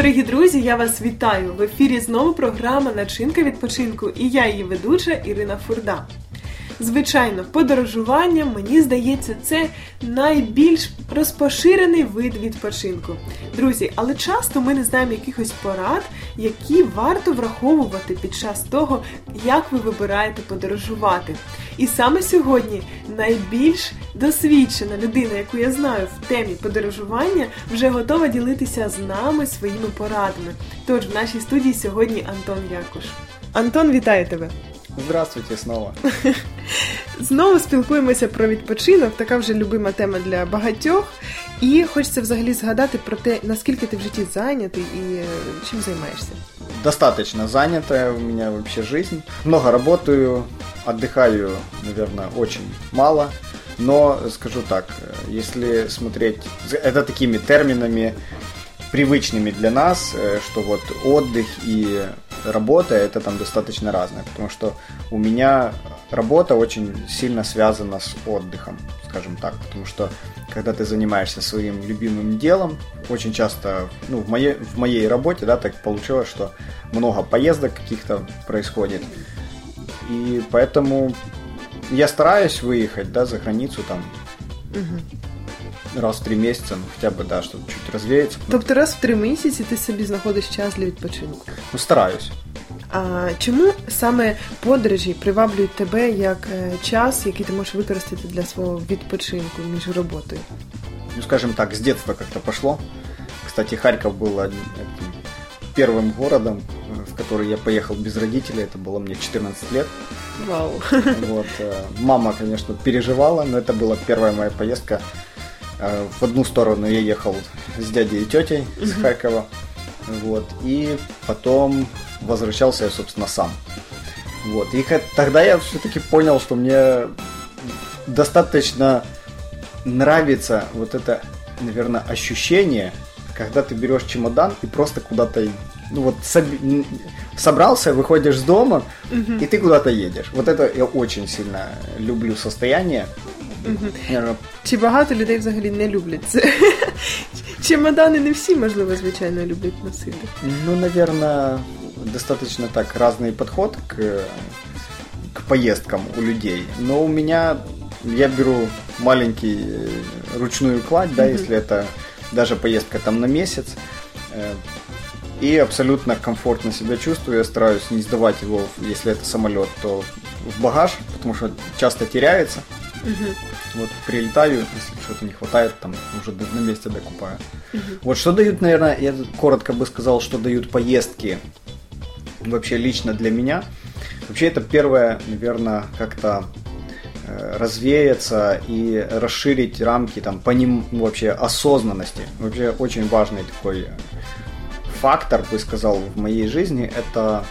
Дорогі друзі, я вас вітаю! В ефірі знову програма Начинка відпочинку і я її ведуча Ірина Фурда. Звичайно, подорожування, мені здається, це найбільш розпоширений вид відпочинку. Друзі, але часто ми не знаємо якихось порад, які варто враховувати під час того, як ви вибираєте подорожувати. І саме сьогодні найбільш досвідчена людина, яку я знаю в темі подорожування, вже готова ділитися з нами своїми порадами. Тож в нашій студії сьогодні Антон Якуш. Антон, вітаю тебе! Здравствуйте снова. Знову спілкуємося про відпочинок, така вже любима тема для багатьох. І хочеться взагалі згадати про те, наскільки ти в житті зайнятий і е, чим займаєшся. Достаточно занятая у меня вообще жизнь. Много работаю, отдыхаю, наверное, очень мало. Но скажу так, если смотреть это такими терминами привычными для нас, э, что вот отдых и работа это там достаточно разное, потому что у меня работа очень сильно связана с отдыхом, скажем так, потому что когда ты занимаешься своим любимым делом, очень часто, ну, в моей, в моей работе, да, так получилось, что много поездок каких-то происходит, и поэтому я стараюсь выехать, да, за границу там, раз в три місяці, ну хоча б, да, щоб чуть розвіятися. Тобто раз в три місяці ти собі знаходиш час для відпочинку? Ну, стараюсь. А чому саме подорожі приваблюють тебе як е, час, який ти можеш використати для свого відпочинку між роботою? Ну, скажем так, с детства как-то пошло. Кстати, Харьков был одним, первым городом, в который я поехал без родителей. Это было мне 14 лет. Вау. Вот. Э, мама, конечно, переживала, но это была первая моя поездка. Э, в одну сторону я ехал с дядей и тетей из Харькова. Вот. И потом возвращался я, собственно, сам. Вот. И тогда я все-таки понял, что мне достаточно нравится вот это, наверное, ощущение, когда ты берешь чемодан и просто куда-то, ну вот соб- собрался, выходишь с дома угу. и ты куда-то едешь. Вот это я очень сильно люблю состояние. Угу. Чи багато людей взагалі не люблять це? Чемодани не всі, можливо, звичайно, люблять носити. Ну, наверное, достаточно так разный подход к, к поездкам у людей. Но у меня я беру маленький э, ручную кладь, да, mm-hmm. если это даже поездка там на месяц. Э, и абсолютно комфортно себя чувствую. Я стараюсь не сдавать его, если это самолет, то в багаж, потому что часто теряется. Угу. Вот прилетаю, если что-то не хватает, там уже на месте докупаю. Угу. Вот что дают, наверное, я коротко бы сказал, что дают поездки вообще лично для меня. Вообще это первое, наверное, как-то э, развеяться и расширить рамки там по ним вообще осознанности. Вообще очень важный такой фактор, бы сказал, в моей жизни, это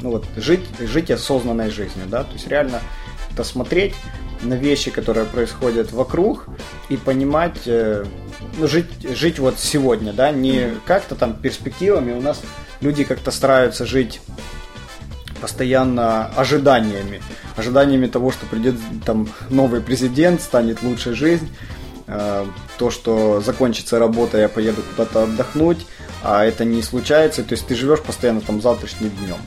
ну вот, жить, жить осознанной жизнью, да, то есть реально это смотреть на вещи, которые происходят вокруг, и понимать, э, ну, жить, жить вот сегодня, да, не как-то там перспективами. У нас люди как-то стараются жить постоянно ожиданиями. Ожиданиями того, что придет там новый президент, станет лучше жизнь, э, то, что закончится работа, я поеду куда-то отдохнуть, а это не случается, то есть ты живешь постоянно там завтрашним днем.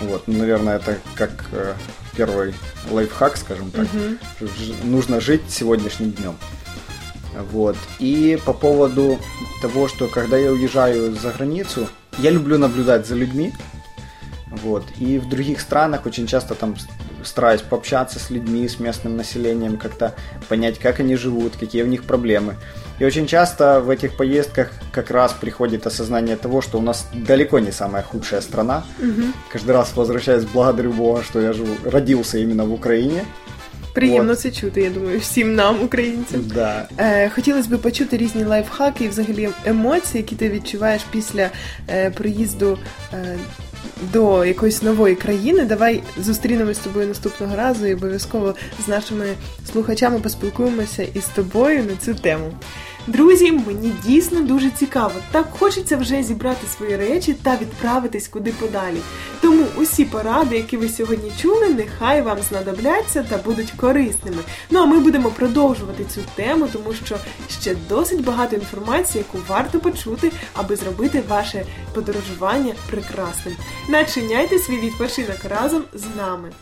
Вот, ну, наверное, это как э, первый лайфхак, скажем так. Угу. Нужно жить сегодняшним днем. Вот. И по поводу того, что когда я уезжаю за границу, я люблю наблюдать за людьми. Вот. И в других странах очень часто там стараюсь пообщаться с людьми, с местным населением, как-то понять, как они живут, какие у них проблемы. И очень часто в этих поездках как раз приходит осознание того, что у нас далеко не самая худшая страна. Угу. Каждый раз возвращаюсь, благодарю Бога, что я живу, родился именно в Україні. Приємно це чути, я думаю, всім нам, українцям. Да. Е, Хотілося б почути різні лайфхаки і взагалі емоції, які ти відчуваєш після е, приїзду е, до якоїсь нової країни. Давай зустрінемось з тобою наступного разу і обов'язково з нашими слухачами поспілкуємося із тобою на цю тему. Друзі, мені дійсно дуже цікаво. Так хочеться вже зібрати свої речі та відправитись куди подалі. Тому усі поради, які ви сьогодні чули, нехай вам знадобляться та будуть корисними. Ну а ми будемо продовжувати цю тему, тому що ще досить багато інформації, яку варто почути, аби зробити ваше подорожування прекрасним. Начиняйте свій відпочинок разом з нами.